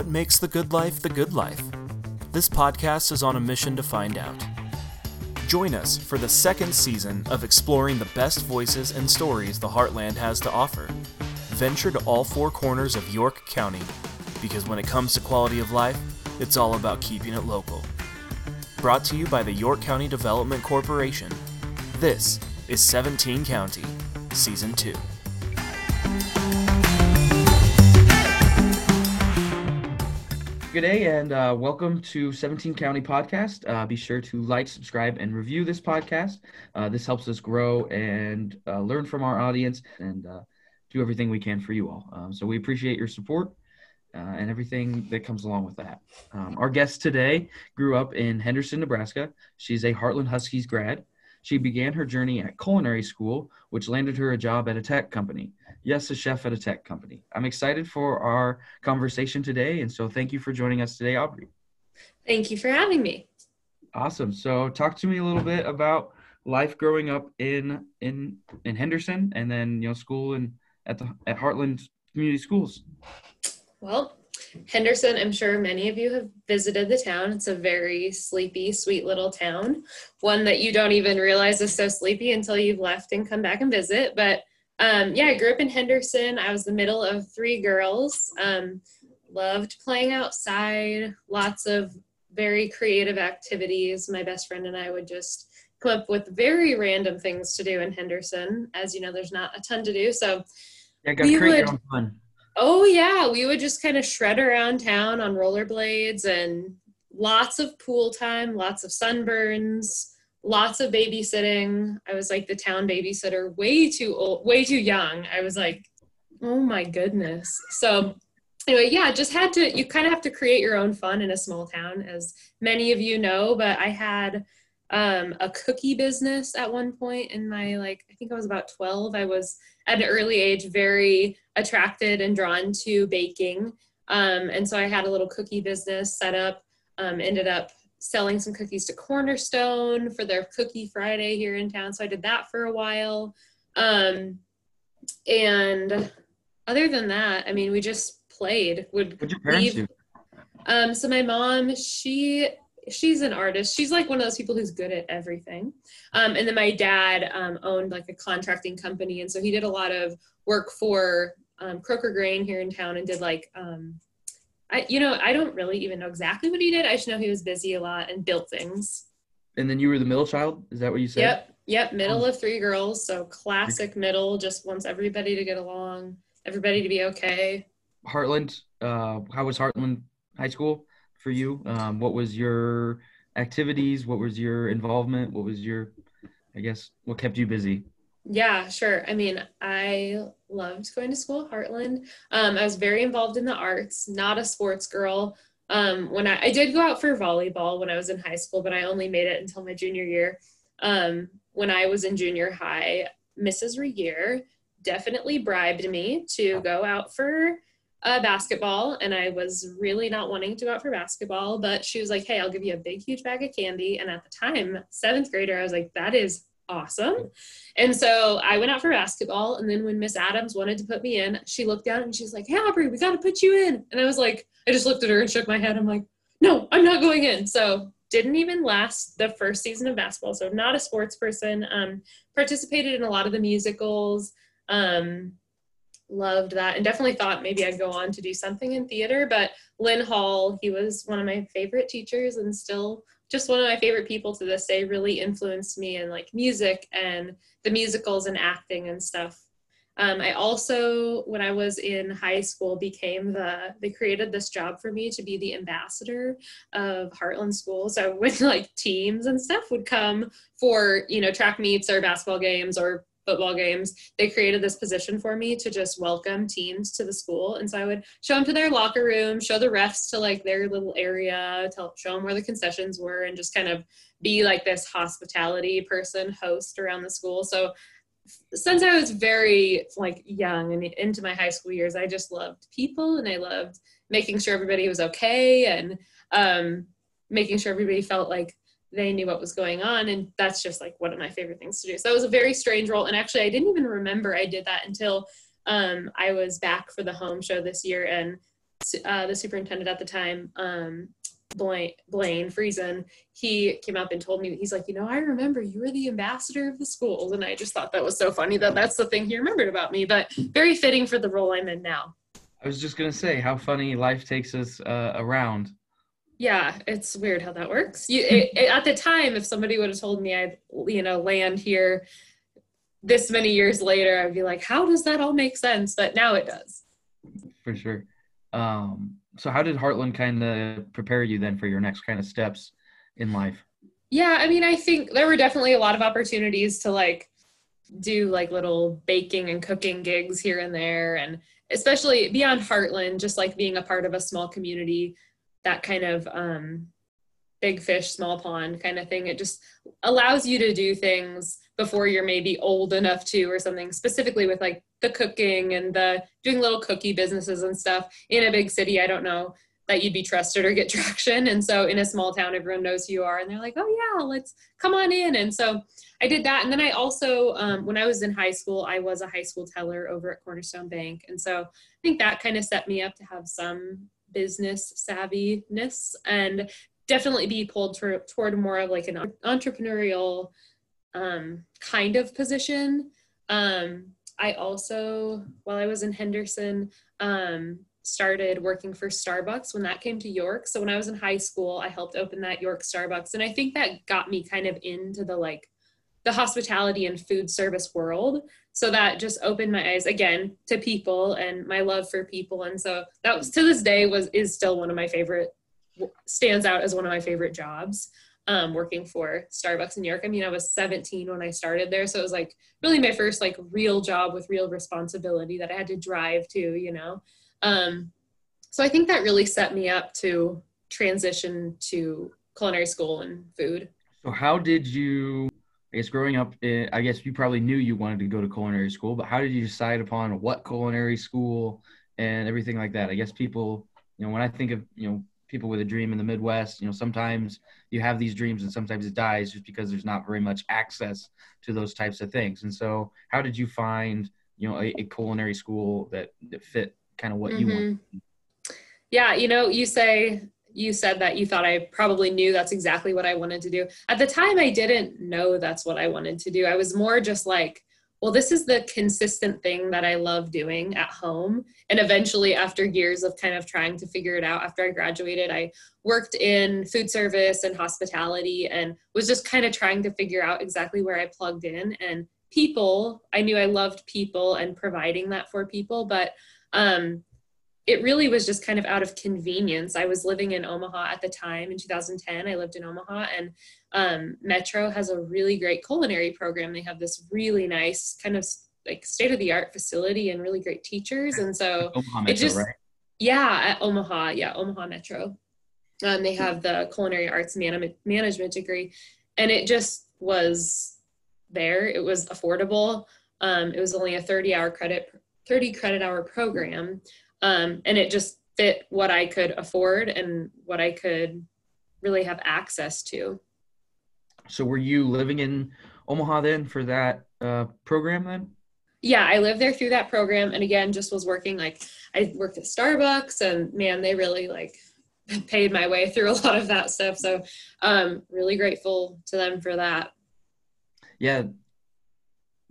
What makes the good life the good life? This podcast is on a mission to find out. Join us for the second season of exploring the best voices and stories the Heartland has to offer. Venture to all four corners of York County, because when it comes to quality of life, it's all about keeping it local. Brought to you by the York County Development Corporation. This is 17 County, Season 2. Good day and uh, welcome to 17 County Podcast. Uh, be sure to like, subscribe, and review this podcast. Uh, this helps us grow and uh, learn from our audience and uh, do everything we can for you all. Um, so we appreciate your support uh, and everything that comes along with that. Um, our guest today grew up in Henderson, Nebraska. She's a Heartland Huskies grad. She began her journey at culinary school, which landed her a job at a tech company. Yes, a chef at a tech company. I'm excited for our conversation today. And so thank you for joining us today, Aubrey. Thank you for having me. Awesome. So talk to me a little bit about life growing up in in in Henderson and then you know school and at the at Heartland Community Schools. Well, Henderson, I'm sure many of you have visited the town. It's a very sleepy, sweet little town, one that you don't even realize is so sleepy until you've left and come back and visit. But um, yeah, I grew up in Henderson. I was the middle of three girls. Um, loved playing outside, lots of very creative activities. My best friend and I would just come up with very random things to do in Henderson. As you know, there's not a ton to do. So yeah, create would, your own fun. Oh yeah, we would just kind of shred around town on rollerblades and lots of pool time, lots of sunburns, lots of babysitting. I was like the town babysitter, way too old, way too young. I was like, oh my goodness. So anyway, yeah, just had to. You kind of have to create your own fun in a small town, as many of you know. But I had um, a cookie business at one point in my like I think I was about 12. I was at an early age very attracted and drawn to baking. Um, and so I had a little cookie business set up, um, ended up selling some cookies to Cornerstone for their Cookie Friday here in town. So I did that for a while. Um, and other than that, I mean, we just played. Would What'd your parents leave. do? Um, so my mom, she she's an artist. She's like one of those people who's good at everything. Um, and then my dad um, owned like a contracting company, and so he did a lot of work for um, Croker Grain here in town, and did like, um, I you know I don't really even know exactly what he did. I just know he was busy a lot and built things. And then you were the middle child. Is that what you said? Yep. Yep. Middle of three girls, so classic middle. Just wants everybody to get along, everybody to be okay. Heartland. Uh, how was Heartland High School? For you? Um, what was your activities? What was your involvement? What was your, I guess, what kept you busy? Yeah, sure. I mean, I loved going to school Heartland. Um, I was very involved in the arts, not a sports girl. Um, when I, I did go out for volleyball when I was in high school, but I only made it until my junior year. Um, when I was in junior high, Mrs. Regier definitely bribed me to go out for uh, basketball and I was really not wanting to go out for basketball, but she was like, Hey, I'll give you a big, huge bag of candy. And at the time, seventh grader, I was like, That is awesome. And so I went out for basketball. And then when Miss Adams wanted to put me in, she looked down and she's like, Hey, Aubrey, we got to put you in. And I was like, I just looked at her and shook my head. I'm like, No, I'm not going in. So didn't even last the first season of basketball. So not a sports person. Um, participated in a lot of the musicals. Um, loved that and definitely thought maybe I'd go on to do something in theater. But Lynn Hall, he was one of my favorite teachers and still just one of my favorite people to this day, really influenced me in like music and the musicals and acting and stuff. Um, I also, when I was in high school, became the, they created this job for me to be the ambassador of Heartland School. So when like teams and stuff would come for, you know, track meets or basketball games or football games, they created this position for me to just welcome teams to the school. And so I would show them to their locker room, show the refs to like their little area, tell, show them where the concessions were, and just kind of be like this hospitality person, host around the school. So since I was very like young and into my high school years, I just loved people and I loved making sure everybody was okay and um, making sure everybody felt like they knew what was going on and that's just like one of my favorite things to do so that was a very strange role and actually i didn't even remember i did that until um, i was back for the home show this year and uh, the superintendent at the time, um, Blaine, Blaine Friesen, he came up and told me, he's like, you know, I remember you were the ambassador of the schools. And I just thought that was so funny that that's the thing he remembered about me, but very fitting for the role I'm in now. I was just going to say how funny life takes us uh, around. Yeah, it's weird how that works. You, it, it, at the time, if somebody would have told me I'd, you know, land here this many years later, I'd be like, how does that all make sense? But now it does. For sure. Um, so how did Heartland kind of prepare you then for your next kind of steps in life? Yeah, I mean, I think there were definitely a lot of opportunities to like do like little baking and cooking gigs here and there and especially beyond Heartland, just like being a part of a small community, that kind of um, big fish, small pond kind of thing. It just allows you to do things before you're maybe old enough to or something specifically with like the cooking and the doing little cookie businesses and stuff. In a big city i don't know that you'd be trusted or get traction. And so in a small town everyone knows who you are and they're like oh yeah let's come on in. And so i did that. And then i also um, when i was in high school i was a high school teller over at cornerstone bank. And so i think that kind of set me up to have some business savviness and definitely be pulled toward, toward more of like an entrepreneurial um, kind of position. Um, I also, while I was in Henderson, um, started working for Starbucks when that came to York. So when I was in high school, I helped open that York Starbucks. And I think that got me kind of into the like the hospitality and food service world. So that just opened my eyes again to people and my love for people. And so that was to this day was is still one of my favorite stands out as one of my favorite jobs um, working for Starbucks in New York. I mean, I was 17 when I started there, so it was like really my first like real job with real responsibility that I had to drive to, you know. Um, so I think that really set me up to transition to culinary school and food. So how did you? I guess growing up, eh, I guess you probably knew you wanted to go to culinary school, but how did you decide upon what culinary school and everything like that? I guess people, you know, when I think of you know people with a dream in the Midwest. You know, sometimes you have these dreams and sometimes it dies just because there's not very much access to those types of things. And so, how did you find, you know, a, a culinary school that, that fit kind of what mm-hmm. you want? Yeah, you know, you say you said that you thought I probably knew that's exactly what I wanted to do. At the time, I didn't know that's what I wanted to do. I was more just like, well, this is the consistent thing that I love doing at home. And eventually, after years of kind of trying to figure it out, after I graduated, I worked in food service and hospitality and was just kind of trying to figure out exactly where I plugged in. And people, I knew I loved people and providing that for people, but um, it really was just kind of out of convenience. I was living in Omaha at the time in 2010. I lived in Omaha, and um, Metro has a really great culinary program. They have this really nice kind of like state of the art facility and really great teachers. And so Omaha Metro, it just, right? yeah, at Omaha, yeah, Omaha Metro. Um, they have the culinary arts man- management degree, and it just was there. It was affordable. Um, it was only a 30 hour credit 30 credit hour program um, and it just fit what I could afford and what I could really have access to. So, were you living in Omaha then for that uh, program then? Yeah, I lived there through that program, and again, just was working like I worked at Starbucks, and man, they really like paid my way through a lot of that stuff. So, um, really grateful to them for that. Yeah,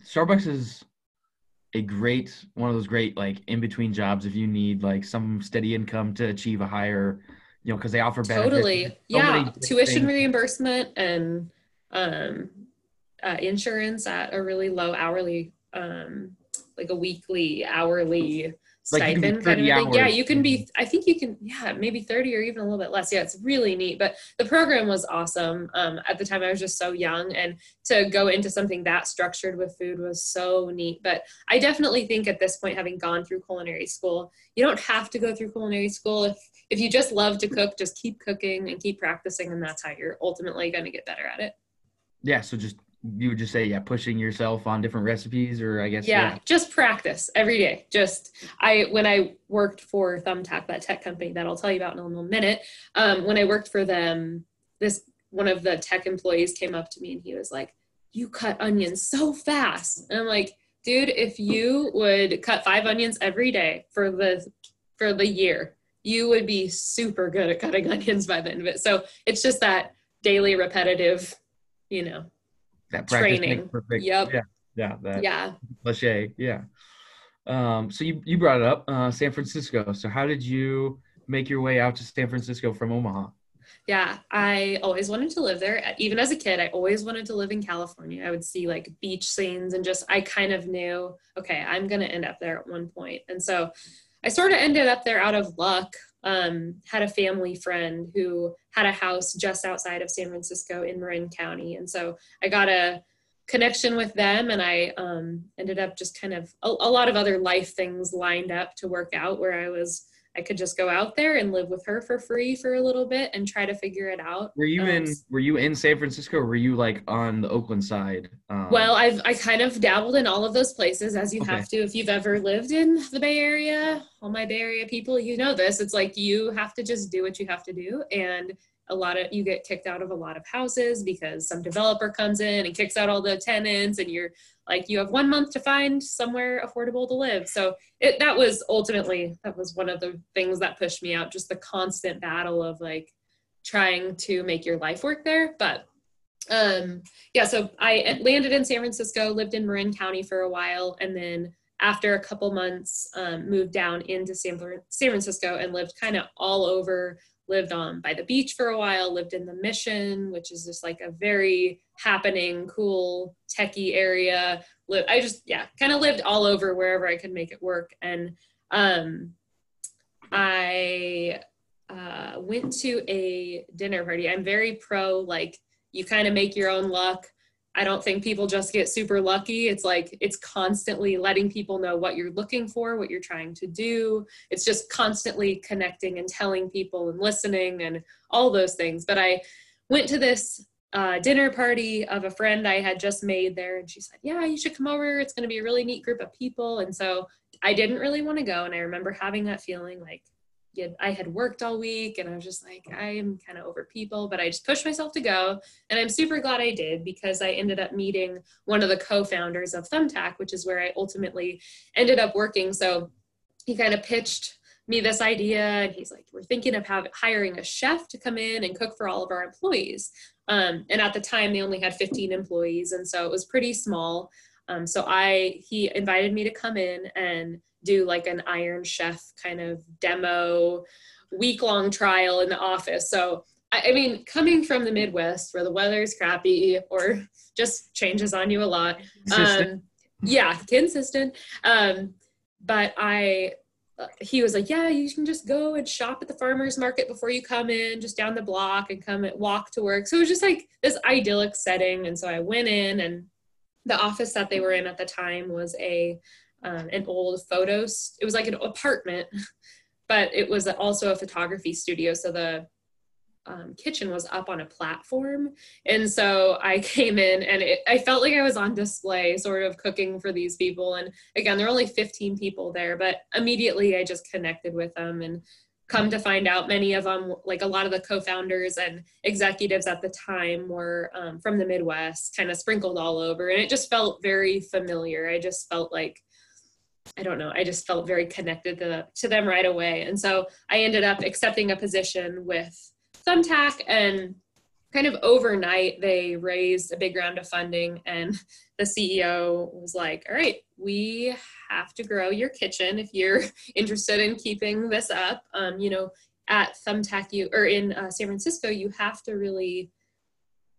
Starbucks is a great one of those great like in between jobs if you need like some steady income to achieve a higher you know because they offer benefits. totally so yeah tuition things. reimbursement and um uh, insurance at a really low hourly um like a weekly hourly stipend like kind of thing. Yeah, you can be. I think you can. Yeah, maybe thirty or even a little bit less. Yeah, it's really neat. But the program was awesome. Um, at the time, I was just so young, and to go into something that structured with food was so neat. But I definitely think at this point, having gone through culinary school, you don't have to go through culinary school. If if you just love to cook, just keep cooking and keep practicing, and that's how you're ultimately going to get better at it. Yeah. So just you would just say yeah pushing yourself on different recipes or i guess yeah, yeah, just practice every day. Just i when i worked for thumbtack that tech company that i'll tell you about in a little minute um, when i worked for them this one of the tech employees came up to me and he was like you cut onions so fast. And i'm like dude if you would cut five onions every day for the for the year you would be super good at cutting onions by the end of it. So it's just that daily repetitive, you know, that practice training. makes perfect. Yep. Yeah. Yeah. That yeah. cliche. Yeah. Um, so you, you brought it up, uh, San Francisco. So how did you make your way out to San Francisco from Omaha? Yeah, I always wanted to live there. Even as a kid, I always wanted to live in California. I would see like beach scenes and just, I kind of knew, okay, I'm going to end up there at one point. And so I sort of ended up there out of luck. Um, had a family friend who had a house just outside of San Francisco in Marin County. And so I got a connection with them and I um, ended up just kind of a, a lot of other life things lined up to work out where I was I could just go out there and live with her for free for a little bit and try to figure it out. Were you Um, in Were you in San Francisco? or Were you like on the Oakland side? Um, Well, I've I kind of dabbled in all of those places as you Okay. have to if you've ever lived in the Bay Area. All my Bay Area people, you know this. It's like you have to just do what you have to do, and a lot of you get kicked out of a lot of houses because some developer comes in and kicks out all the tenants, and you're like you have one month to find somewhere affordable to live. So it that was ultimately that was one of the things that pushed me out, just the constant battle of like trying to make your life work there, but um yeah so i landed in san francisco lived in marin county for a while and then after a couple months um, moved down into san, san francisco and lived kind of all over lived on by the beach for a while lived in the mission which is just like a very happening cool techie area. I just yeah kind of lived all over wherever i could make it work. And um i uh, went to a dinner party. I'm very pro like you kind of make your own luck. I don't think people just get super lucky. It's like it's constantly letting people know what you're looking for, what you're trying to do. It's just constantly connecting and telling people and listening and all those things. But I went to this uh, dinner party of a friend I had just made there, and she said, Yeah, you should come over. It's going to be a really neat group of people. And so I didn't really want to go. And I remember having that feeling like, yeah, I had worked all week and I was just like, I am kind of over people, but I just pushed myself to go. And I'm super glad I did because I ended up meeting one of the co founders of Thumbtack, which is where I ultimately ended up working. So he kind of pitched me this idea and he's like, We're thinking of have, hiring a chef to come in and cook for all of our employees. Um, and at the time, they only had 15 employees. And so it was pretty small. Um, so I, he invited me to come in and do like an Iron Chef kind of demo week long trial in the office. So, I, I mean, coming from the Midwest where the weather's crappy or just changes on you a lot. Um, yeah, consistent. Um, but I, uh, he was like, yeah, you can just go and shop at the farmer's market before you come in, just down the block and come and walk to work. So it was just like this idyllic setting. And so I went in and the office that they were in at the time was a um, an old photos. It was like an apartment, but it was also a photography studio. So the um, kitchen was up on a platform, and so I came in and it, I felt like I was on display, sort of cooking for these people. And again, there were only 15 people there, but immediately I just connected with them and come to find out many of them like a lot of the co-founders and executives at the time were um, from the midwest kind of sprinkled all over and it just felt very familiar. I just felt like i don't know i just felt very connected to, to them right away. And so i ended up accepting a position with thumbtack and kind of overnight they raised a big round of funding and the ceo was like all right we have to grow your kitchen if you're interested in keeping this up. Um, you know at thumbtack you or in uh, san francisco you have to really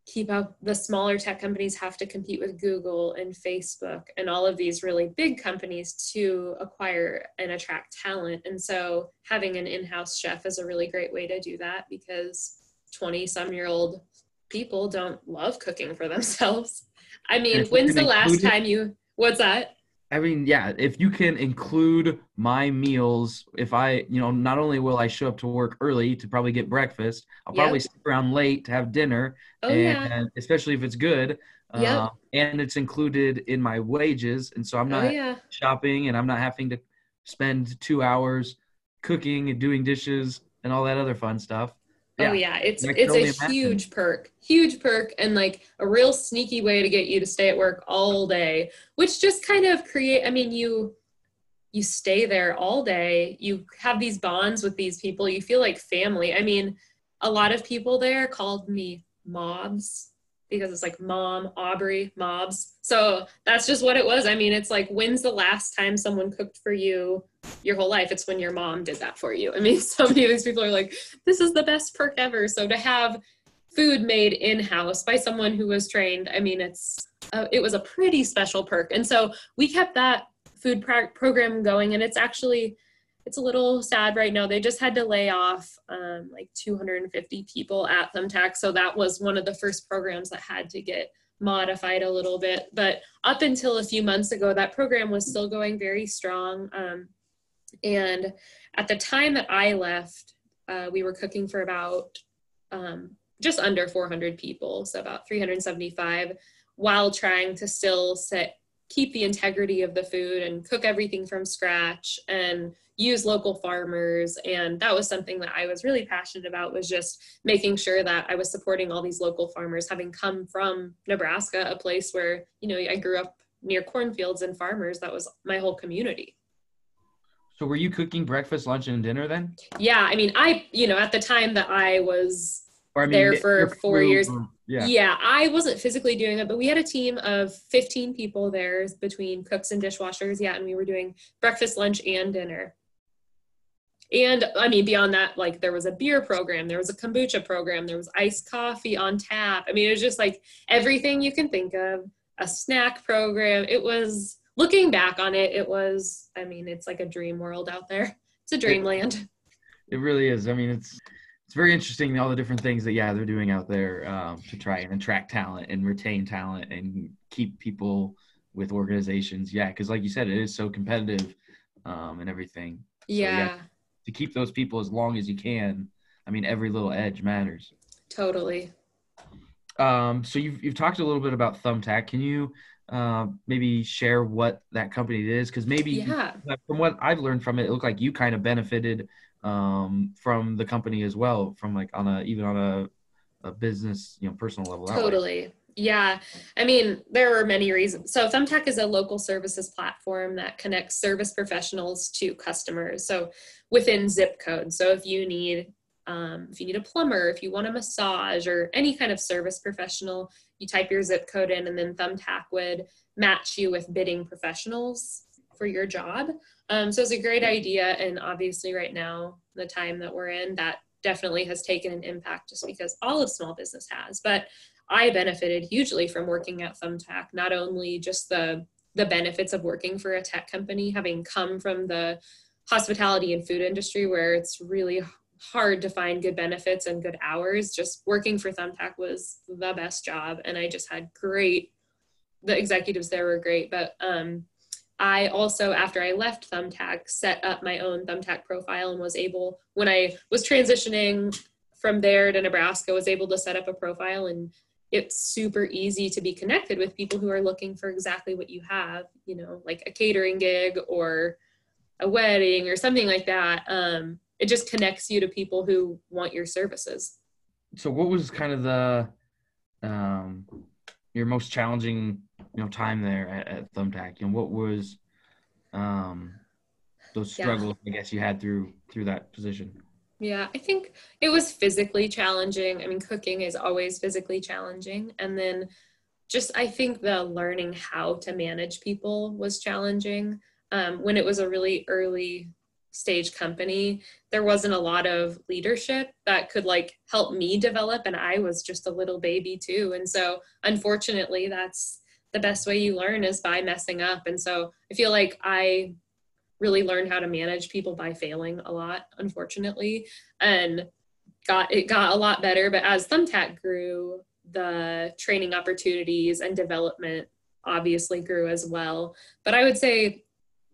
keep up the smaller tech companies have to compete with google and facebook and all of these really big companies to acquire and attract talent. And so having an in-house chef is a really great way to do that because 20 some year old people don't love cooking for themselves. I mean when's the last time you what's that I mean, yeah, if you can include my meals, if I, you know, not only will I show up to work early to probably get breakfast, I'll Yep. probably stick around late to have dinner, oh and yeah especially if it's good. Yep. uh, and it's included in my wages, and so I'm oh not yeah shopping, and I'm not having to spend two hours cooking and doing dishes and all that other fun stuff. Oh yeah, it's it's only a imagine. huge perk, huge perk, and like a real sneaky way to get you to stay at work all day, which just kind of create. I mean, you you stay there all day. You have these bonds with these people. You feel like family. I mean, a lot of people there called me mobs because it's like mom, Aubrey, mobs. So that's just what it was. I mean, it's like, when's the last time someone cooked for you your whole life? It's when your mom did that for you. I mean, so many of these people are like, this is the best perk ever. So to have food made in house by someone who was trained, I mean, it's, uh, it was a pretty special perk. And so we kept that food pro- program going and it's actually it's a little sad right now. They just had to lay off um, like 250 people at thumbtack. So that was one of the first programs that had to get modified a little bit. But up until a few months ago that program was still going very strong. Um, and at the time that i left uh, we were cooking for about um, just under 400 people. So about 375 while trying to still set keep the integrity of the food and cook everything from scratch and use local farmers. And that was something that i was really passionate about was just making sure that i was supporting all these local farmers having come from nebraska a place where you know i grew up near cornfields and farmers. That was my whole community. So were you cooking breakfast lunch and dinner then? Yeah i mean i you know at the time that i was I mean, there for four years. Um, yeah. yeah, I wasn't physically doing it, but we had a team of 15 people there between cooks and dishwashers. Yeah, and we were doing breakfast, lunch, and dinner. And I mean, beyond that, like there was a beer program, there was a kombucha program, there was iced coffee on tap. I mean, it was just like everything you can think of, a snack program. It was looking back on it, it was, I mean, it's like a dream world out there. It's a dreamland. It really is. I mean, it's it's very interesting all the different things that yeah they're doing out there um, to try and attract talent and retain talent and keep people with organizations. Yeah because like you said it is so competitive um, and everything. So, yeah. yeah. to keep those people as long as you can i mean every little edge matters. Totally. Um, so you've, you've talked a little bit about thumbtack. Can you uh, maybe share what that company is? Because maybe yeah. from what i've learned from it it looked like you kind of benefited um, from the company as well, from like on a even on a, a business, you know, personal level. Totally. Yeah. I mean, there are many reasons. So Thumbtack is a local services platform that connects service professionals to customers. So within zip code. So if you need um, if you need a plumber, if you want a massage or any kind of service professional, you type your zip code in and then Thumbtack would match you with bidding professionals for your job. Um, so it's a great idea. And obviously, right now, the time that we're in, that definitely has taken an impact just because all of small business has. But I benefited hugely from working at Thumbtack, not only just the the benefits of working for a tech company, having come from the hospitality and food industry where it's really hard to find good benefits and good hours. Just working for Thumbtack was the best job, and I just had great. The executives there were great, but um, I also, after I left Thumbtack, set up my own Thumbtack profile and was able, when I was transitioning from there to Nebraska, was able to set up a profile and it's super easy to be connected with people who are looking for exactly what you have, you know, like a catering gig or a wedding or something like that. Um, it just connects you to people who want your services. So, what was kind of the um, your most challenging you know time there at, at Thumbtack? And what was um, those struggles yeah. I guess you had through through that position? Yeah, I think it was physically challenging. I mean, cooking is always physically challenging, and then just I think the learning how to manage people was challenging. Um, when it was a really early stage company there wasn't a lot of leadership that could like help me develop and i was just a little baby too. And so unfortunately that's the best way you learn is by messing up. And so i feel like i really learned how to manage people by failing a lot unfortunately and got it got a lot better. But as thumbtack grew the training opportunities and development obviously grew as well. But i would say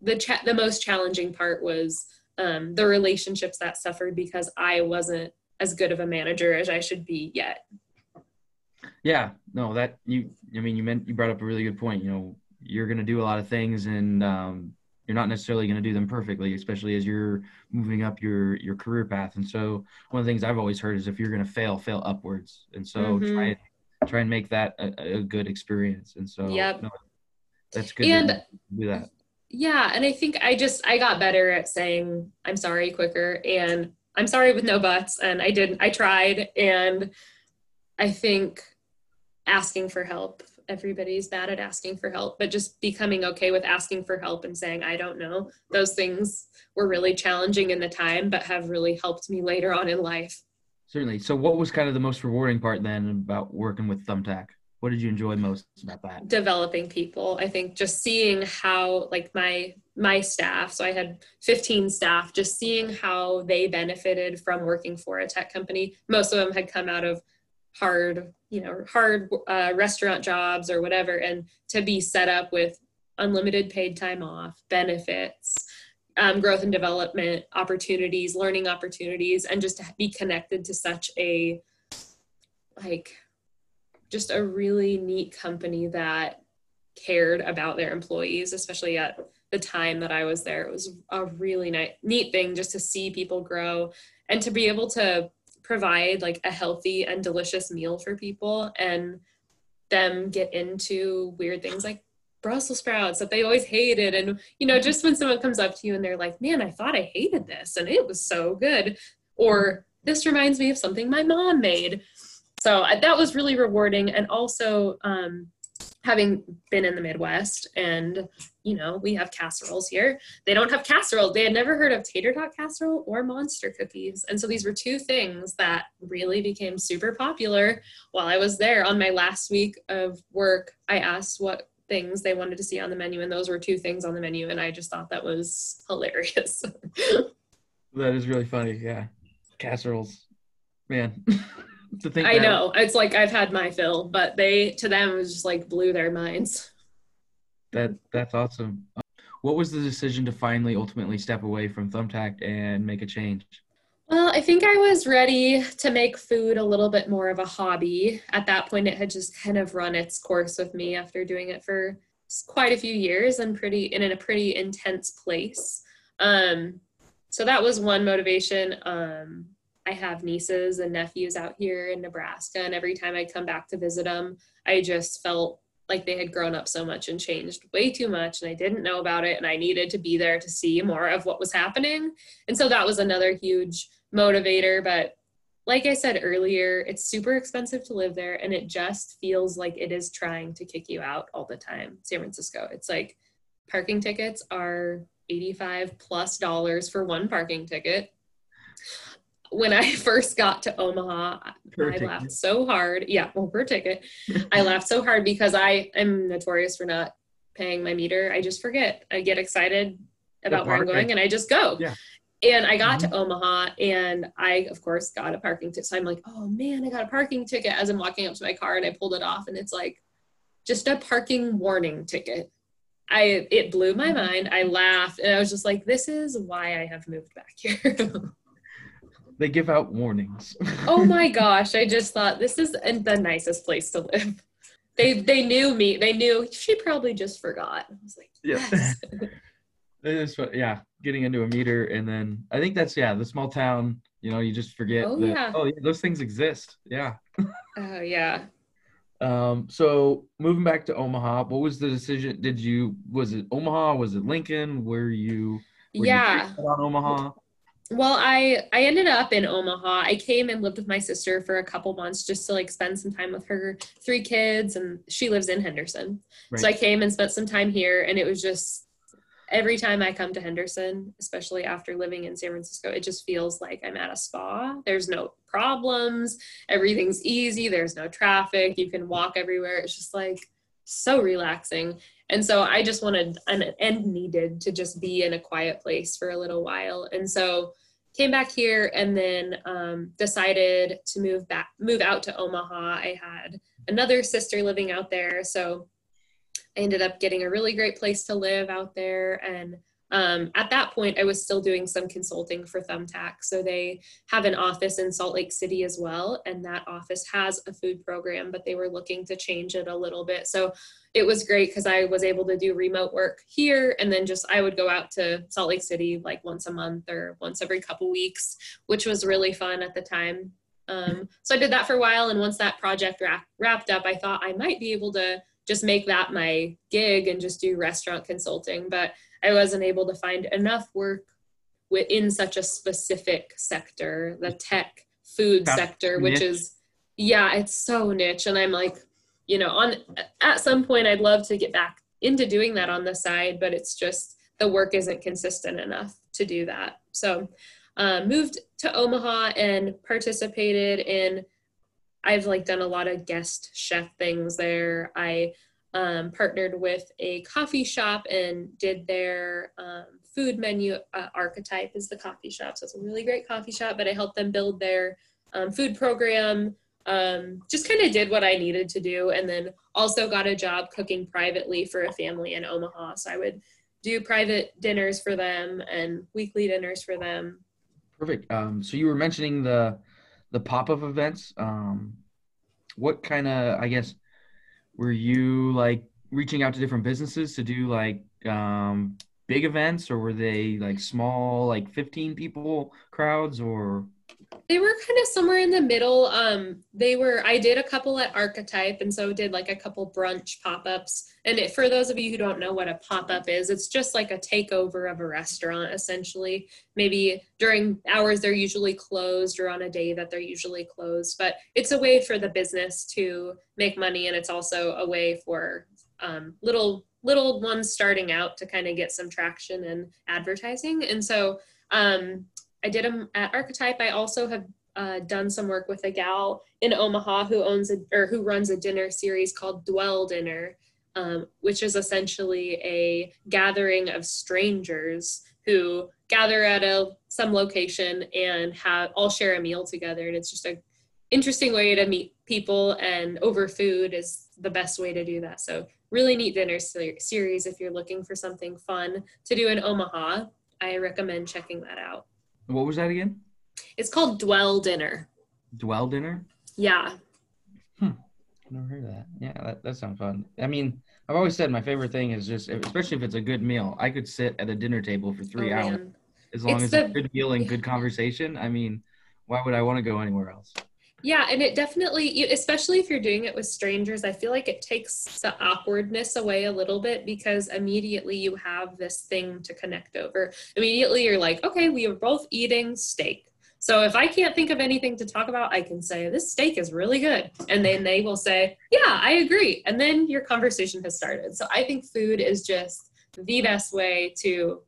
the cha- the most challenging part was um, the relationships that suffered because I wasn't as good of a manager as I should be yet. Yeah, no, that you. I mean, you meant you brought up a really good point. You know, you're going to do a lot of things, and um, you're not necessarily going to do them perfectly, especially as you're moving up your your career path. And so, one of the things I've always heard is if you're going to fail, fail upwards. And so, mm-hmm. try try and make that a, a, good experience. And so, yep. No, that's good. And do that yeah, and I think I just I got better at saying I'm sorry quicker and I'm sorry with no mm-hmm. buts and I didn't I tried and I think asking for help everybody's bad at asking for help but just becoming okay with asking for help and saying I don't know those things were really challenging in the time but have really helped me later on in life. Certainly. So what was kind of the most rewarding part then about working with Thumbtack? What did you enjoy most about that? Developing people. I think just seeing how like my my staff so i had 15 staff just seeing how they benefited from working for a tech company. Most of them had come out of hard you know hard uh, restaurant jobs or whatever and to be set up with unlimited paid time off benefits um, growth and development opportunities learning opportunities and just to be connected to such a like just a really neat company that cared about their employees, especially at the time that I was there. It was a really nice, neat thing just to see people grow and to be able to provide like a healthy and delicious meal for people and them get into weird things like Brussels sprouts that they always hated. And, you know, just when someone comes up to you and they're like, man, I thought I hated this and it was so good. Or this reminds me of something my mom made so that was really rewarding and also um, having been in the midwest and you know we have casseroles here. They don't have casserole. They had never heard of tater tot casserole or monster cookies and so these were two things that really became super popular while i was there. On my last week of work i asked what things they wanted to see on the menu and those were two things on the menu and i just thought that was hilarious. That is really funny yeah. Casseroles man to think. I that. know it's like I've had my fill, but they to them it was just like blew their minds. That that's awesome. What was the decision to finally ultimately step away from Thumbtack and make a change? Well, I think I was ready to make food a little bit more of a hobby. At that point, it had just kind of run its course with me after doing it for quite a few years and pretty in a pretty intense place. Um, so that was one motivation. Um, I have nieces and nephews out here in Nebraska, and every time I come back to visit them, I just felt like they had grown up so much and changed way too much, and I didn't know about it, and I needed to be there to see more of what was happening. And so that was another huge motivator. But like I said earlier, it's super expensive to live there, and it just feels like it is trying to kick you out all the time. San Francisco, it's like parking tickets are 85 plus dollars for one parking ticket when I first got to Omaha, per I ticket. laughed so hard. Yeah, well, per ticket. I laughed so hard because I am notorious for not paying my meter. I just forget. I get excited about where I'm going and I just go. Yeah. And I got mm-hmm. to Omaha and I, of course, got a parking ticket. So I'm like, oh man, I got a parking ticket as I'm walking up to my car and I pulled it off and it's like just a parking warning ticket. I it blew my mm-hmm. mind. I laughed and I was just like, this is why I have moved back here. they give out warnings. oh my gosh! I just thought this is the nicest place to live. They they knew me. They knew she probably just forgot. I was like, yes. Yeah. yeah, getting into a meter, and then I think that's yeah, the small town. You know, you just forget. Oh that, yeah. Oh yeah, those things exist. Yeah. Oh yeah. Um, so moving back to Omaha, what was the decision? Did you was it Omaha? Was it Lincoln? Were you? Were yeah. You on Omaha well i i ended up in omaha. I came and lived with my sister for a couple months just to like spend some time with her three kids and she lives in henderson. Right. so i came and spent some time here and it was just every time i come to henderson especially after living in san francisco it just feels like i'm at a spa. There's no problems. Everything's easy. There's no traffic. You can walk everywhere. It's just like so relaxing and so I just wanted and, and needed to just be in a quiet place for a little while. And so came back here and then um, decided to move back, move out to Omaha. I had another sister living out there. So I ended up getting a really great place to live out there and um, at that point, I was still doing some consulting for Thumbtack. So they have an office in Salt Lake City as well. And that office has a food program, but they were looking to change it a little bit. So it was great because I was able to do remote work here. And then just I would go out to Salt Lake City like once a month or once every couple weeks, which was really fun at the time. Um, so I did that for a while. And once that project wrap, wrapped up, I thought I might be able to just make that my gig and just do restaurant consulting. But I wasn't able to find enough work within such a specific sector, the tech food That's sector, which is yeah, it's so niche. And I'm like, you know, on at some point I'd love to get back into doing that on the side, but it's just the work isn't consistent enough to do that. So uh, moved to Omaha and participated in I've like done a lot of guest chef things there. I um, partnered with a coffee shop and did their um, food menu uh, archetype is the coffee shop so it's a really great coffee shop but i helped them build their um, food program um, just kind of did what i needed to do and then also got a job cooking privately for a family in omaha so i would do private dinners for them and weekly dinners for them Perfect. Um, so you were mentioning the the pop up events. Um, what kind of I guess were you like reaching out to different businesses to do like um, big events, or were they like small, like fifteen people crowds, or they were kind of somewhere in the middle um they were i did a couple at archetype and so did like a couple brunch pop-ups. And it, for those of you who don't know what a pop-up is it's just like a takeover of a restaurant essentially. Maybe during hours they're usually closed or on a day that they're usually closed but it's a way for the business to make money and it's also a way for um, little little ones starting out to kind of get some traction in advertising. And so um, I did them at Archetype. I also have uh, done some work with a gal in Omaha who owns a or who runs a dinner series called Dwell Dinner, um, which is essentially a gathering of strangers who gather at a some location and have all share a meal together. And it's just a interesting way to meet people, and over food is the best way to do that. So really neat dinner ser- series if you're looking for something fun to do in Omaha. I recommend checking that out. What was that again? It's called Dwell Dinner. Dwell dinner. Yeah. Hmm. I've never heard of that. Yeah, that, that sounds fun. I mean, I've always said my favorite thing is just, especially if it's a good meal. I could sit at a dinner table for three Oh, hours man. as long It's as it's a good meal and good conversation. I mean, why would I want to go anywhere else? Yeah, and it definitely, especially if you're doing it with strangers, I feel like it takes the awkwardness away a little bit because immediately you have this thing to connect over. Immediately you're like, okay, we are both eating steak. So if I can't think of anything to talk about, I can say, this steak is really good. And then they will say, yeah, I agree. And then your conversation has started. So I think food is just the best way to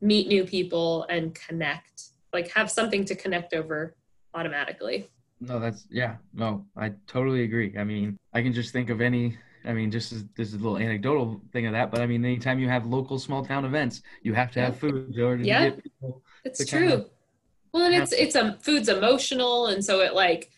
meet new people and connect, like have something to connect over automatically. No, that's yeah. No, I totally agree. I mean, I can just think of any. I mean, just as, this is a little anecdotal thing of that, but I mean, anytime you have local small town events, you have to have food in order to Yeah. get people. It's true. kinda well, and it's it's a food's emotional, and so it like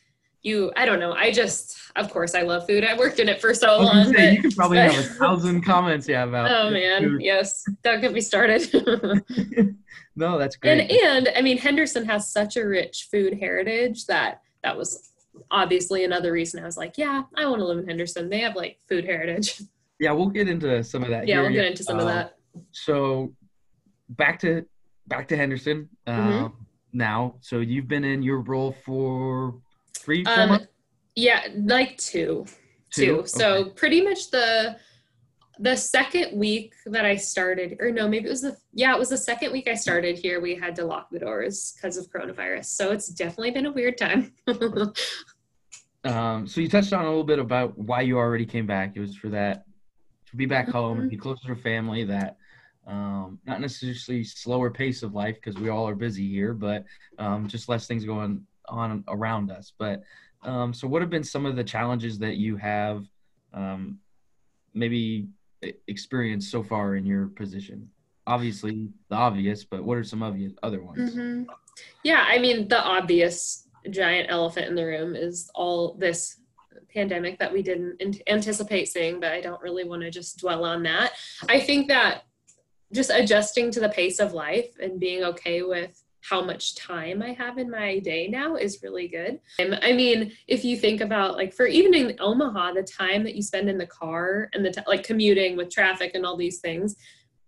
you. I don't know. I just, of course, I love food. I worked in it for so long. say, but- you could probably have a thousand comments, yeah, about. oh man, food. yes, don't get me started. no, that's great. and and I mean, Henderson has such a rich food heritage that that was obviously another reason I was like, yeah, I want to live in Henderson. They have like food heritage. yeah, we'll get into some of that. yeah, here we'll get into some of Uh, that. So, back to back to Henderson Mhm. um, now. So you've been in your role for three, four Um, months. yeah, like two. Two? two. So Okay. pretty much the the second week that I started, or no, maybe it was the yeah, it was the second week I started here. We had to lock the doors because of coronavirus. So it's definitely been a weird time. Um, so you touched on a little bit about why you already came back. It was for that to be back home Mm-hmm. and be closer to family. That um, not necessarily slower pace of life because we all are busy here, but um, just less things going on around us. But um, so, what have been some of the challenges that you have um, maybe e- experienced so far in your position? Obviously, the obvious, but what are some of the other ones? Mhm. Yeah, I mean, the obvious giant elephant in the room is all this pandemic that we didn't an- anticipate seeing, but I don't really want to just dwell on that. I think that just adjusting to the pace of life and being okay with how much time I have in my day now is really good. Um, I mean, if you think about like for even in Omaha, the time that you spend in the car and the t- like commuting with traffic and all these things,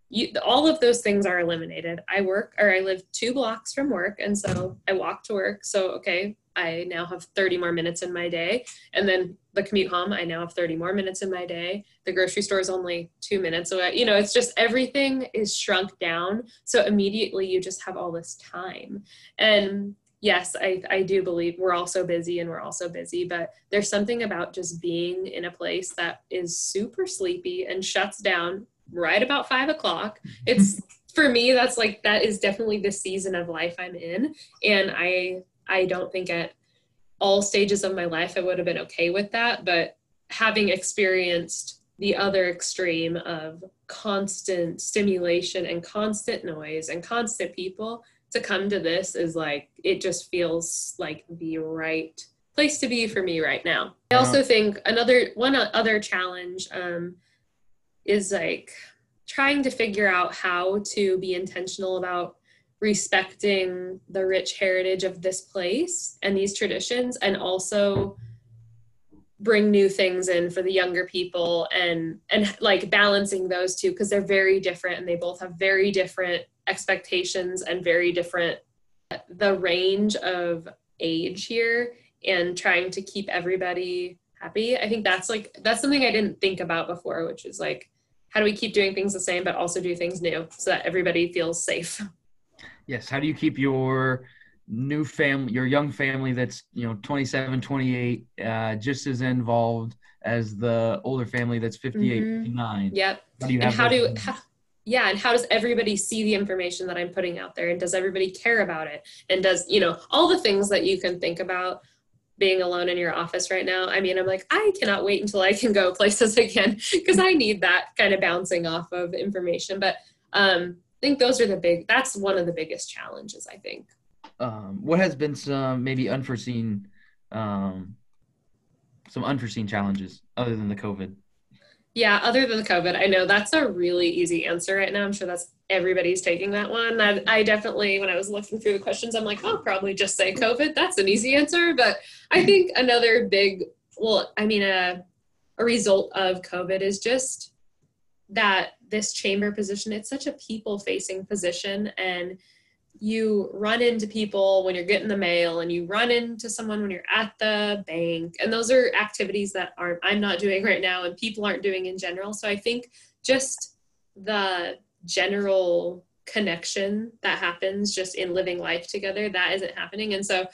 you, all of those things are eliminated. I work or I live two blocks from work, and so I walk to work. So okay, I now have 30 more minutes in my day. And then the commute home, I now have 30 more minutes in my day. The grocery store is only two minutes away. You know, it's just everything is shrunk down. So immediately you just have all this time. And yes, I, I do believe we're all so busy and we're all so busy, but there's something about just being in a place that is super sleepy and shuts down right about five o'clock. It's for me, that's like that is definitely the season of life I'm in. And I I don't think at all stages of my life I would have been okay with that. But having experienced the other extreme of constant stimulation and constant noise and constant people to come to this is like it just feels like the right place to be for me right now. I also think another one other challenge um, is like trying to figure out how to be intentional about respecting the rich heritage of this place and these traditions and also bring new things in for the younger people and and like balancing those two because they're very different and they both have very different expectations and very different the range of age here and trying to keep everybody happy. I think that's like that's something i didn't think about before which is like how do we keep doing things the same but also do things new so that everybody feels safe yes how do you keep your new family your young family that's you know 27 28 uh, just as involved as the older family that's 58 mm-hmm. 59 yep. How do you and how do how, yeah and how does everybody see the information that i'm putting out there? And does everybody care about it? And does you know all the things that you can think about being alone in your office right now i mean i'm like i cannot wait until i can go places again because i need that kind of bouncing off of information. But um i think those are the big that's one of the biggest challenges i think um what has been some maybe unforeseen um some unforeseen challenges other than the covid yeah, other than the COVID, I know that's a really easy answer right now. I'm sure that's everybody's taking that one. I, I, definitely, when I was looking through the questions, I'm like, I'll probably just say COVID. That's an easy answer. But I think another big, well, I mean, a, a result of COVID is just that this chamber position, it's such a people facing position. And you run into people when you're getting the mail and you run into someone when you're at the bank and those are activities that aren't i'm not doing right now and people aren't doing in general so i think just the general connection that happens just in living life together that isn't happening and so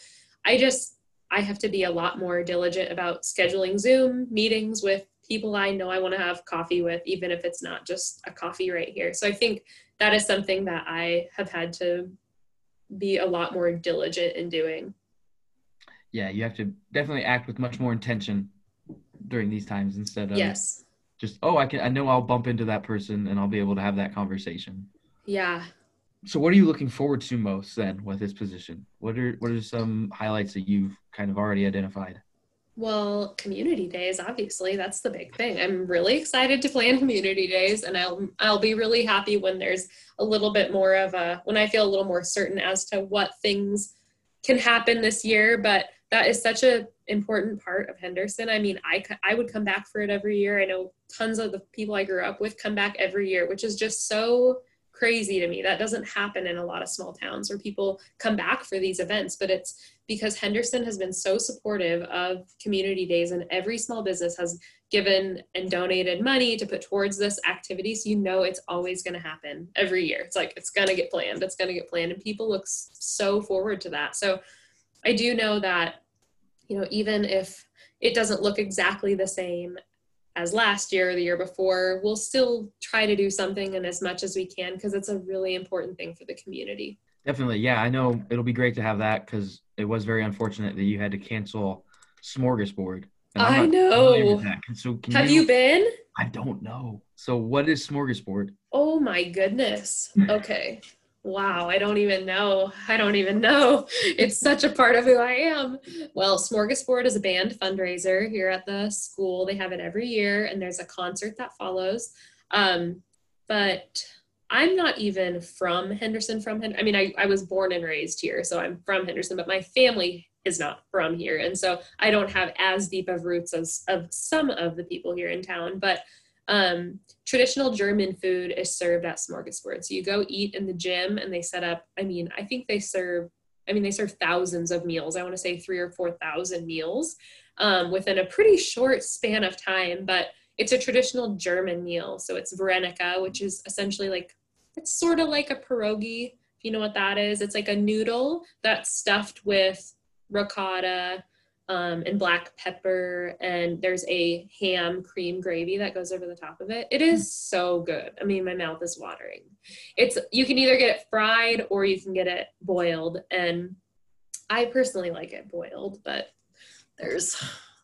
i just i have to be a lot more diligent about scheduling zoom meetings with people i know i want to have coffee with even if it's not just a coffee right here so i think that is something that i have had to be a lot more diligent in doing. Yeah, you have to definitely act with much more intention during these times instead of yes. just oh I can I know I'll bump into that person and I'll be able to have that conversation. Yeah. So what are you looking forward to most then with this position? What are what are some highlights that you've kind of already identified? Well, community days, obviously, that's the big thing. I'm really excited to plan community days, and I'll I'll be really happy when there's a little bit more of a when I feel a little more certain as to what things can happen this year. But that is such an important part of Henderson. I mean, I I would come back for it every year. I know tons of the people I grew up with come back every year, which is just so crazy to me. That doesn't happen in a lot of small towns where people come back for these events, but it's because Henderson has been so supportive of community days and every small business has given and donated money to put towards this activity. So you know it's always going to happen every year. It's like it's going to get planned. It's going to get planned and people look so forward to that. So I do know that you know even if it doesn't look exactly the same as last year or the year before, we'll still try to do something and as much as we can because it's a really important thing for the community. Definitely. Yeah, I know it'll be great to have that because it was very unfortunate that you had to cancel Smorgasbord. I know. So have you, you been? I don't know. So what is Smorgasbord? Oh my goodness. Okay. Wow, I don't even know. I don't even know. It's such a part of who I am. Well, Smorgasbord is a band fundraiser here at the school. They have it every year, and there's a concert that follows. Um, but I'm not even from Henderson. From Henderson, I mean, I, I was born and raised here, so I'm from Henderson, but my family is not from here, and so I don't have as deep of roots as of some of the people here in town. But um, traditional German food is served at Smorgasbord. So you go eat in the gym and they set up, I mean, I think they serve I mean, they serve thousands of meals. I want to say three or 4,000 meals um, within a pretty short span of time, but it's a traditional German meal. So it's Verenica, which is essentially like, it's sort of like a pierogi, if you know what that is. It's like a noodle that's stuffed with ricotta, um, and black pepper, and there's a ham cream gravy that goes over the top of it. It is so good. I mean, my mouth is watering. It's you can either get it fried or you can get it boiled, and I personally like it boiled, but there's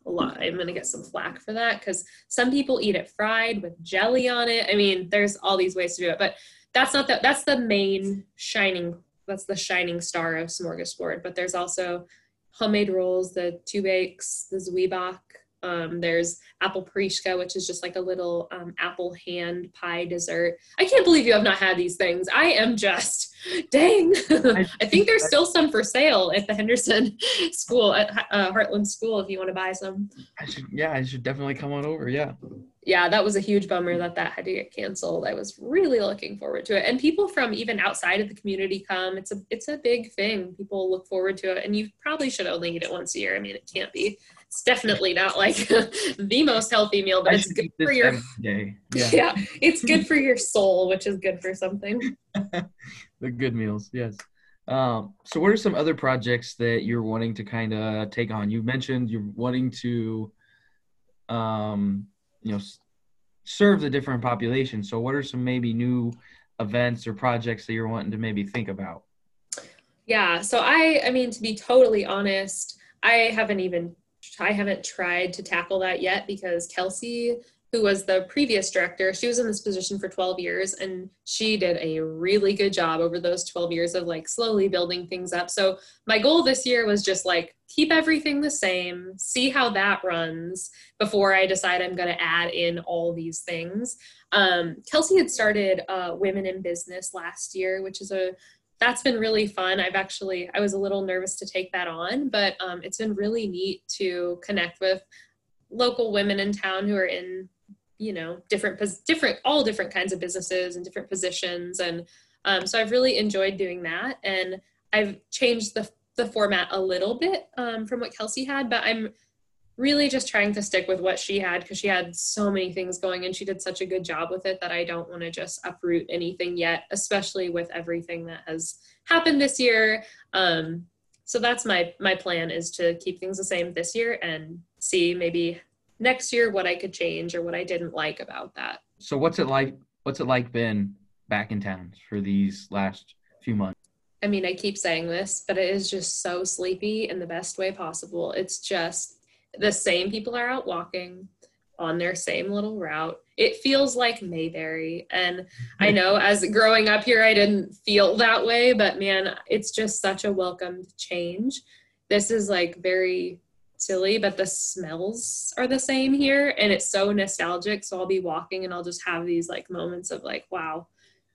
a lot. I'm gonna get some flack for that because some people eat it fried with jelly on it. I mean, there's all these ways to do it, but that's not the that's the main shining that's the shining star of smorgasbord. But there's also homemade rolls, the tubéks, the zwieback. Um, there's apple prishka, which is just like a little um, apple hand pie dessert. I can't believe you have not had these things. I am just, dang. I think there's still some for sale at the Henderson School, at uh, Heartland School, if you want to buy some. I should, yeah, I should definitely come on over. Yeah. Yeah, that was a huge bummer that that had to get canceled. I was really looking forward to it, and people from even outside of the community come. It's a it's a big thing. People look forward to it, and you probably should only eat it once a year. I mean, it can't be it's definitely not like the most healthy meal, but I it's good for your day. Yeah. yeah, it's good for your soul, which is good for something. the good meals, yes. Um, so, what are some other projects that you're wanting to kind of take on? You mentioned you're wanting to, um, you know, serve the different populations. So, what are some maybe new events or projects that you're wanting to maybe think about? Yeah. So, I, I mean, to be totally honest, I haven't even I haven't tried to tackle that yet because Kelsey, who was the previous director, she was in this position for 12 years and she did a really good job over those 12 years of like slowly building things up. So my goal this year was just like keep everything the same, see how that runs before I decide I'm going to add in all these things. Um, Kelsey had started uh, Women in Business last year, which is a that's been really fun. I've actually I was a little nervous to take that on, but um, it's been really neat to connect with local women in town who are in you know different different all different kinds of businesses and different positions and um, so i've really enjoyed doing that and i've changed the the format a little bit um, from what kelsey had but i'm really just trying to stick with what she had because she had so many things going and she did such a good job with it that I don't want to just uproot anything yet, especially with everything that has happened this year. Um, so that's my my plan is to keep things the same this year and see maybe next year what I could change or what I didn't like about that. So what's it like what's it like been back in town for these last few months? I mean, I keep saying this, but it is just so sleepy in the best way possible. It's just the same people are out walking on their same little route. It feels like Mayberry. And I know as growing up here, I didn't feel that way, but man, it's just such a welcomed change. This is like very silly, but the smells are the same here. And it's so nostalgic. So I'll be walking and I'll just have these like moments of like, wow,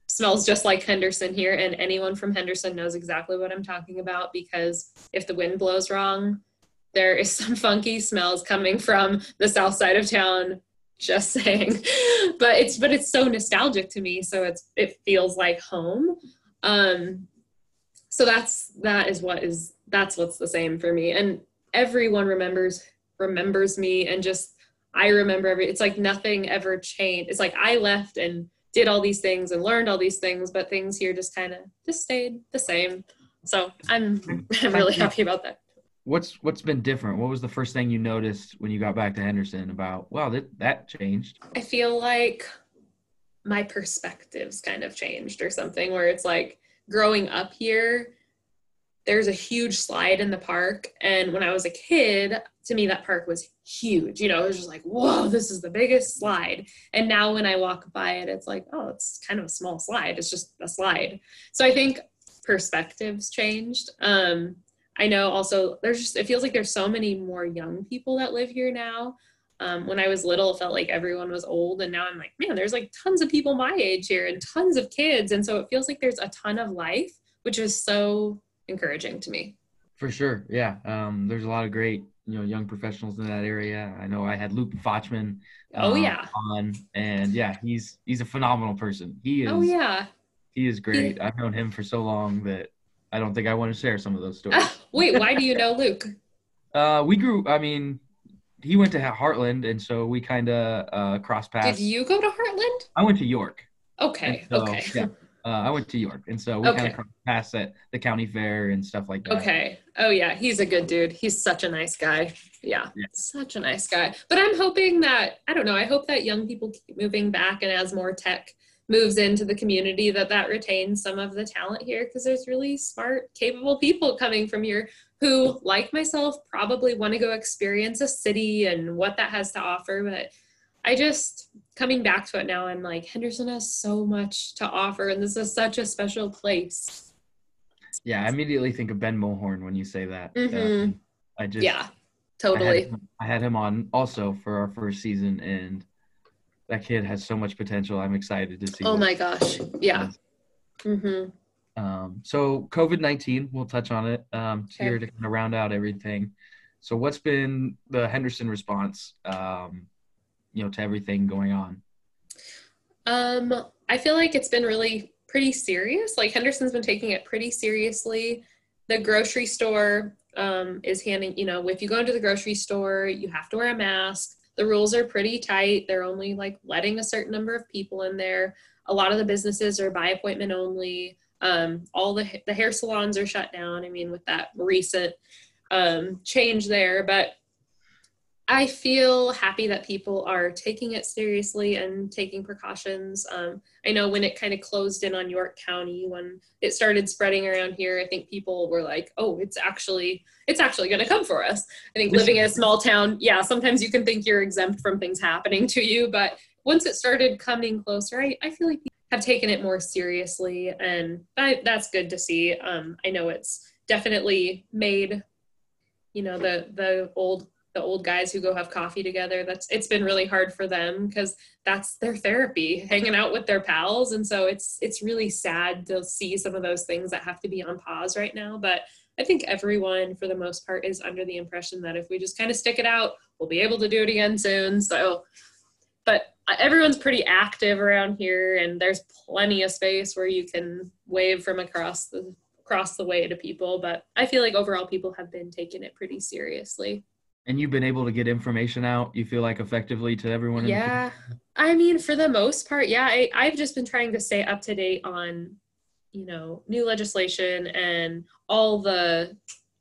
smells just like Henderson here. And anyone from Henderson knows exactly what I'm talking about because if the wind blows wrong, there is some funky smells coming from the south side of town just saying but it's but it's so nostalgic to me so it's it feels like home um so that's that is what is that's what's the same for me and everyone remembers remembers me and just i remember every it's like nothing ever changed it's like i left and did all these things and learned all these things but things here just kind of just stayed the same so i'm i'm really happy about that what's what's been different? What was the first thing you noticed when you got back to Henderson about wow that that changed? I feel like my perspectives kind of changed or something where it's like growing up here there's a huge slide in the park. And when I was a kid to me that park was huge. You know it was just like whoa this is the biggest slide. And now when I walk by it it's like oh it's kind of a small slide. It's just a slide. So I think perspectives changed. Um I know also there's just it feels like there's so many more young people that live here now. Um, when I was little, it felt like everyone was old, and now I'm like, man, there's like tons of people my age here and tons of kids, and so it feels like there's a ton of life, which is so encouraging to me. For sure, yeah. Um, there's a lot of great, you know, young professionals in that area. I know I had Luke Fochman. oh um, yeah. On and yeah, he's he's a phenomenal person. He is. Oh yeah. He is great. He, I've known him for so long that I don't think I want to share some of those stories. Wait, why do you know Luke? uh, we grew. I mean, he went to Heartland, and so we kind of uh, crossed paths. Did you go to Heartland? I went to York. Okay. So, okay. Yeah. Uh, I went to York, and so we kind Okay. of crossed paths at the county fair and stuff like that. Okay. Oh yeah, he's a good dude. He's such a nice guy. Yeah, Yeah. such a nice guy. But I'm hoping that I don't know. I hope that young people keep moving back, and as more tech moves into the community, that that retains some of the talent here because there's really smart, capable people coming from here who, like myself, probably want to go experience a city and what that has to offer. But I just coming back to it now, I'm like Henderson has so much to offer, and this is such a special place. Yeah, I immediately think of Ben Mulhorn when you say that. Um, I just yeah, I had, totally. him, I had him on also for our first season, and that kid has so much potential. I'm excited to see. Oh my gosh. Yeah. Mm-hmm. Um, so COVID nineteen, we'll touch on it um, Sure. here to kind of round out everything. So, what's been the Henderson response? Um, you know, to everything going on. Um, I feel like it's been really pretty serious. Like Henderson's been taking it pretty seriously. The grocery store um, is handing, you know, if you go into the grocery store, you have to wear a mask. The rules are pretty tight. They're only like letting a certain number of people in there. A lot of the businesses are by appointment only. Um, all the the hair salons are shut down. I mean, with that recent um, change there, but I feel happy that people are taking it seriously and taking precautions. Um, I know when it kind of closed in on York County, when it started spreading around here, I think people were like, "Oh, it's actually it's actually going to come for us." I think living in a small town, yeah, sometimes you can think you're exempt from things happening to you, but once it started coming closer, I, I feel like people have taken it more seriously, and I, that's good to see. Um, I know it's definitely made, you know, the the old the old guys who go have coffee together that's it's been really hard for them because that's their therapy hanging out with their pals. And so it's it's really sad to see some of those things that have to be on pause right now. But i think everyone for the most part is under the impression that if we just kind of stick it out we'll be able to do it again soon. So but everyone's pretty active around here and there's plenty of space where you can wave from across the across the way to people. But i feel like overall people have been taking it pretty seriously And you've been able to get information out. You feel like effectively to everyone. in the yeah i mean for the most part yeah I, i've just been trying to stay up to date on you know new legislation and all the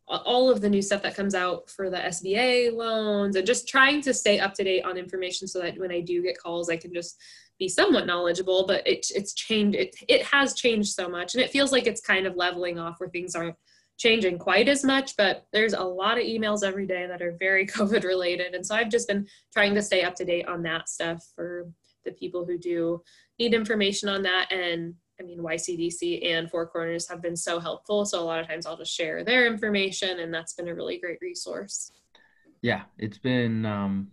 all of the new stuff that comes out for the sba loans and just trying to stay up to date on information so that when i do get calls i can just be somewhat knowledgeable but it, it's changed it, it has changed so much and it feels like it's kind of leveling off where things aren't changing quite as much but there's a lot of emails every day that are very covid related. And so i've just been trying to stay up to date on that stuff for the people who do need information on that. And i mean ycdc and four corners have been so helpful. So a lot of times i'll just share their information and that's been a really great resource. Yeah it's been um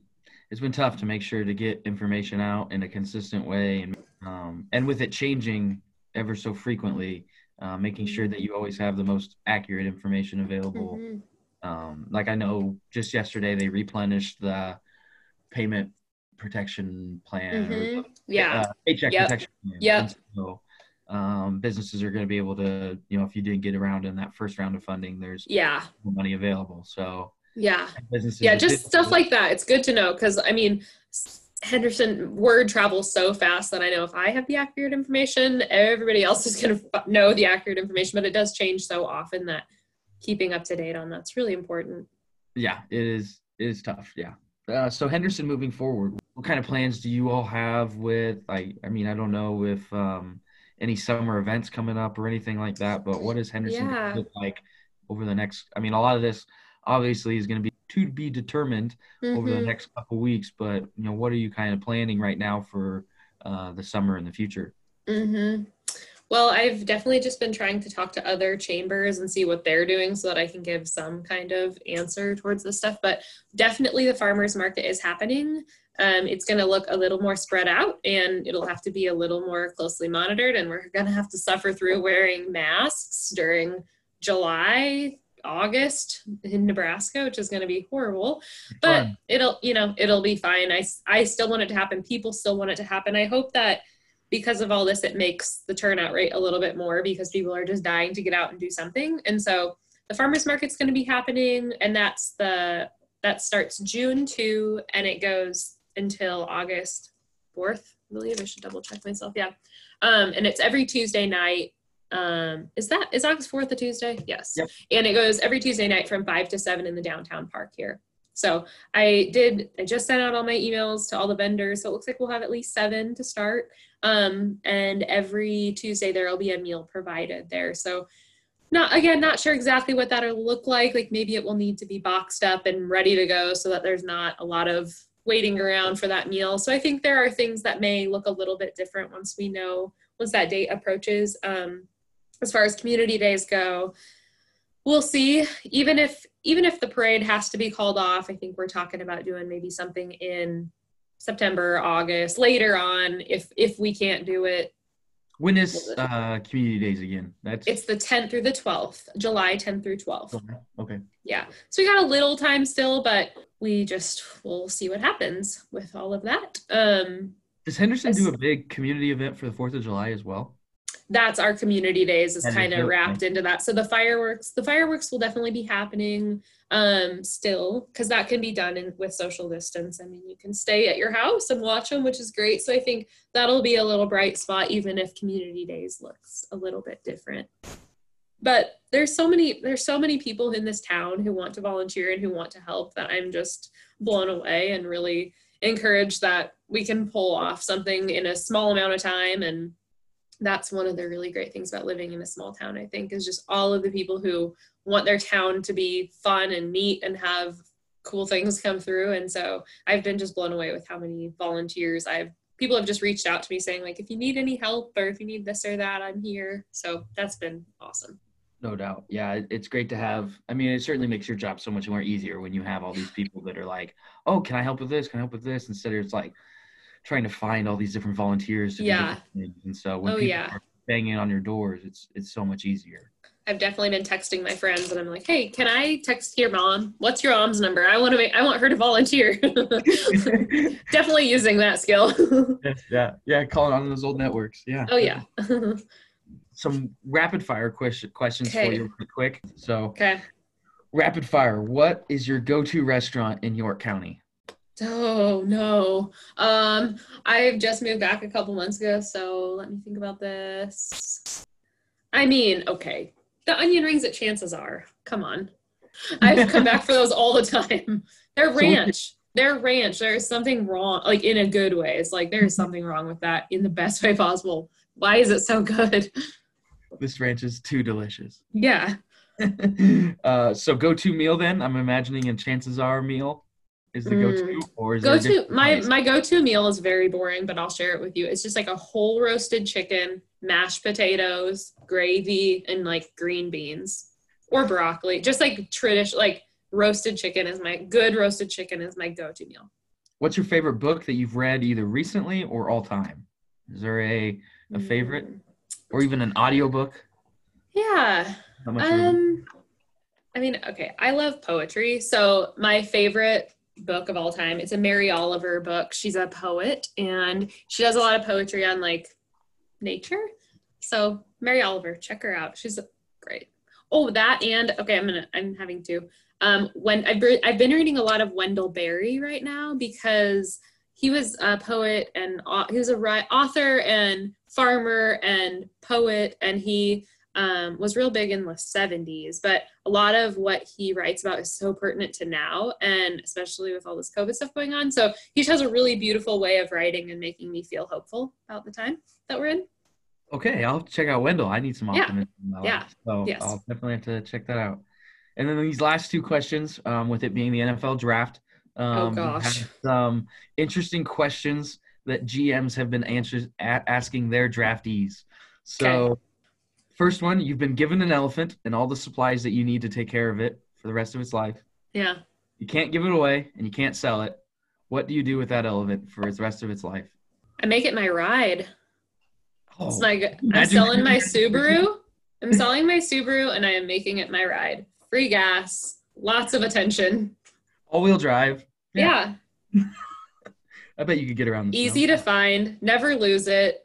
it's been tough to make sure to get information out in a consistent way and um and with it changing ever so frequently uh, making sure that you always have the most accurate information available Mhm. um like i know just yesterday they replenished the payment protection plan or Mhm. yeah uh, paycheck Yep. protection plan. Yep. So um businesses are going to be able to you know if you didn't get around in that first round of funding there's yeah money available so yeah businesses yeah just stuff like that it's good to know because i mean s- henderson word travels so fast that i know if i have the accurate information everybody else is going to know the accurate information but it does change so often that keeping up to date on that's really important yeah it is it is tough yeah uh, so henderson moving forward what kind of plans do you all have with i i mean i don't know if um any summer events coming up or anything like that but what is henderson Yeah. look like over the next i mean a lot of this obviously is going to be to be determined over the Mhm. next couple weeks but you know what are you kind of planning right now for uh, the summer and the future hmm Well, I've definitely just been trying to talk to other chambers and see what they're doing so that I can give some kind of answer towards this stuff. But definitely the farmers market is happening. Um, it's going to look a little more spread out and it'll have to be a little more closely monitored. And we're going to have to suffer through wearing masks during July, August in Nebraska, which is going to be horrible. But it'll, you know, it'll be fine. I, I still want it to happen. People still want it to happen. I hope that because of all this, it makes the turnout rate a little bit more because people are just dying to get out and do something. And so the farmers market's going to be happening, and that's the that starts June two, and it goes until August fourth. I believe I should double check myself. Yeah, um, and it's every Tuesday night. Um, is that is August fourth a Tuesday? Yes. Yep. And it goes every Tuesday night from five to seven in the downtown park here. So I did. I just sent out all my emails to all the vendors. So it looks like we'll have at least seven to start. Um, and every Tuesday there will be a meal provided there. So not again, not sure exactly what that'll look like. Like maybe it will need to be boxed up and ready to go so that there's not a lot of waiting around for that meal. So I think there are things that may look a little bit different once we know once that date approaches. Um, as far as community days go, we'll see. Even if even if the parade has to be called off, I think we're talking about doing maybe something in September, August, later on if if we can't do it When is uh, community days again? That's It's the 10th through the 12th, July 10th through 12th. okay. Yeah. So we got a little time still, but we just will see what happens with all of that. Um, Does Henderson do a big community event for the Fourth of July as well? That's our community days is kind of wrapped into that. So the fireworks, the fireworks will definitely be happening um still because that can be done in with social distance. I mean, you can stay at your house and watch them, which is great. So I think that'll be a little bright spot, even if community days looks a little bit different. But there's so many there's so many people in this town who want to volunteer and who want to help that I'm just blown away and really encouraged that we can pull off something in a small amount of time and that's one of the really great things about living in a small town i think is just all of the people who want their town to be fun and neat and have cool things come through and so i've been just blown away with how many volunteers i've people have just reached out to me saying like if you need any help or if you need this or that i'm here so that's been awesome No doubt. Yeah, it's great to have. I mean, it certainly makes your job so much more easier when you have all these people that are like, "Oh, can I help with this? Can I help with this?" Instead of it's like trying to find all these different volunteers. Yeah. And so when Oh, people yeah. are banging on your doors, it's it's so much easier. i've definitely been texting my friends and i'm like hey can i text your mom what's your mom's number i want to make i want her to volunteer definitely using that skill yeah, yeah, calling on those old networks. Yeah. oh yeah Some rapid fire question questions for you, real quick. So, okay rapid fire. What is your go-to restaurant in York County? Oh no. Um I've just moved back a couple months ago, so let me think about this. I mean, okay. The onion rings at Chances R. Come on. I've come back for those all the time. They're ranch. They're ranch. There's something wrong, like in a good way. It's like there's something wrong with that in the best way possible. Why is it so good? This ranch is too delicious. Yeah. uh, so go-to meal then? I'm imagining a Chances R meal is the go-to, or is go-to my my go to meal is very boring, but I'll share it with you. It's just like a whole roasted chicken, mashed potatoes, gravy, and like green beans or broccoli. Just like traditional, like roasted chicken is my good roasted chicken is my go to meal. What's your favorite book that you've read either recently or all time? Is there a a favorite Mm, or even an audiobook? Yeah. Not much of a- Um, I mean, okay, I love poetry. So my favorite book of all time, it's a Mary Oliver book. She's a poet and she does a lot of poetry on like nature. So Mary Oliver, check her out. She's great. Oh, that and okay, I'm gonna I'm having to. Um, when I've I've been reading a lot of Wendell Berry right now because he was a poet and au- he was a ri- author and farmer and poet and he um, was real big in the 70s, but a lot of what he writes about is so pertinent to now, and especially with all this COVID stuff going on. So he just has a really beautiful way of writing and making me feel hopeful about the time that we're in. Okay, I'll check out Wendell. I need some Yeah. optimism. life, Yeah. So Yes. I'll definitely have to check that out. And then these last two questions, um, with it being the NFL draft, um, Oh, gosh. some interesting questions that GMs have been answers, a- asking their draftees. So, first one, you've been given an elephant and all the supplies that you need to take care of it for the rest of its life. Yeah. You can't give it away and you can't sell it. What do you do with that elephant for the rest of its life? I make it my ride. Oh, It's like I'm selling my Subaru. I'm selling my Subaru and I am making it my ride. Free gas, lots of attention. all-wheel drive. Yeah. I bet you could get around. Easy snow. to find, never lose it.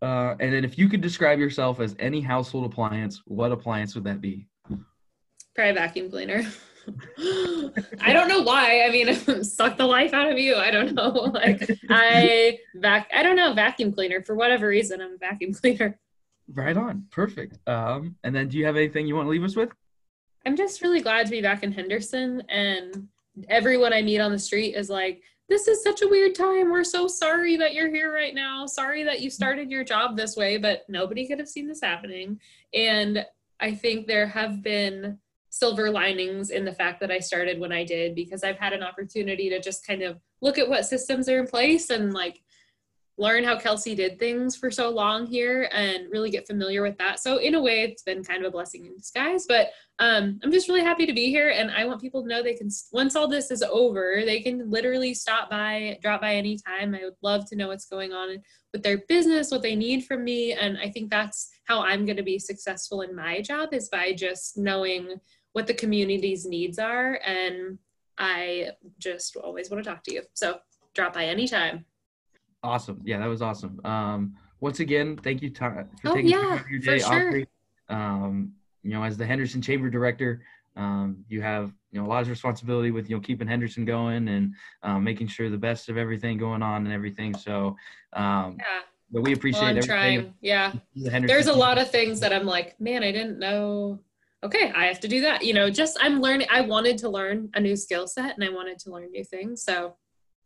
Uh, and then if you could describe yourself as any household appliance, what appliance would that be? Probably vacuum cleaner. I don't know why. I mean, suck the life out of you. I don't know. Like I vac I don't know, vacuum cleaner. For whatever reason, I'm a vacuum cleaner. Right on. Perfect. Um, and then do you have anything you want to leave us with? I'm just really glad to be back in Henderson and everyone I meet on the street is like, this is such a weird time. We're so sorry that you're here right now. Sorry that you started your job this way, but nobody could have seen this happening. And I think there have been silver linings in the fact that I started when I did because I've had an opportunity to just kind of look at what systems are in place and like learn how Kelsey did things for so long here and really get familiar with that. So in a way, it's been kind of a blessing in disguise. But um, I'm just really happy to be here, and I want people to know they can. Once all this is over, they can literally stop by, drop by anytime. I would love to know what's going on with their business, what they need from me, and I think that's how I'm going to be successful in my job is by just knowing what the community's needs are, and I just always want to talk to you. So drop by anytime. Awesome. Yeah, that was awesome. Um, once again, thank you for oh, taking yeah, your day sure. Um, you know, as the Henderson Chamber Director, um, you have you know a lot of responsibility with you know keeping Henderson going and um, making sure the best of everything going on and everything. So um, yeah. But we appreciate well, I'm trying. Yeah. The There's a lot of things that I'm like, man, I didn't know. Okay, I have to do that. You know, just I'm learning. I wanted to learn a new skill set and I wanted to learn new things. So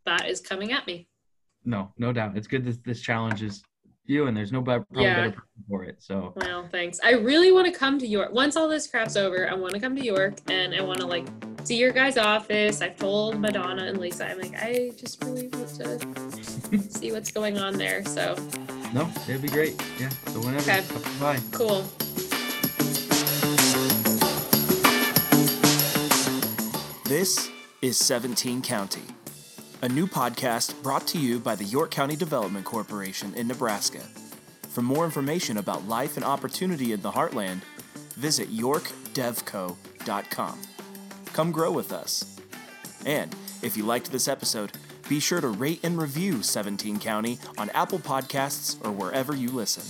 that is coming at me. No, no doubt. It's good that this challenge is you, and there's no better, yeah. better person for it. So. Well, thanks. I really want to come to York. Once all this crap's over, I want to come to York, and I want to like see your guys' office. I've told Madonna and Lisa, I'm like, I just really want to see what's going on there. So. No, it'd be great. Yeah. So whenever. Okay. Bye. Cool. This is 17 County a new podcast brought to you by the York County Development Corporation in Nebraska. For more information about life and opportunity in the heartland, visit yorkdevco.com. Come grow with us. And if you liked this episode, be sure to rate and review 17 County on Apple Podcasts or wherever you listen.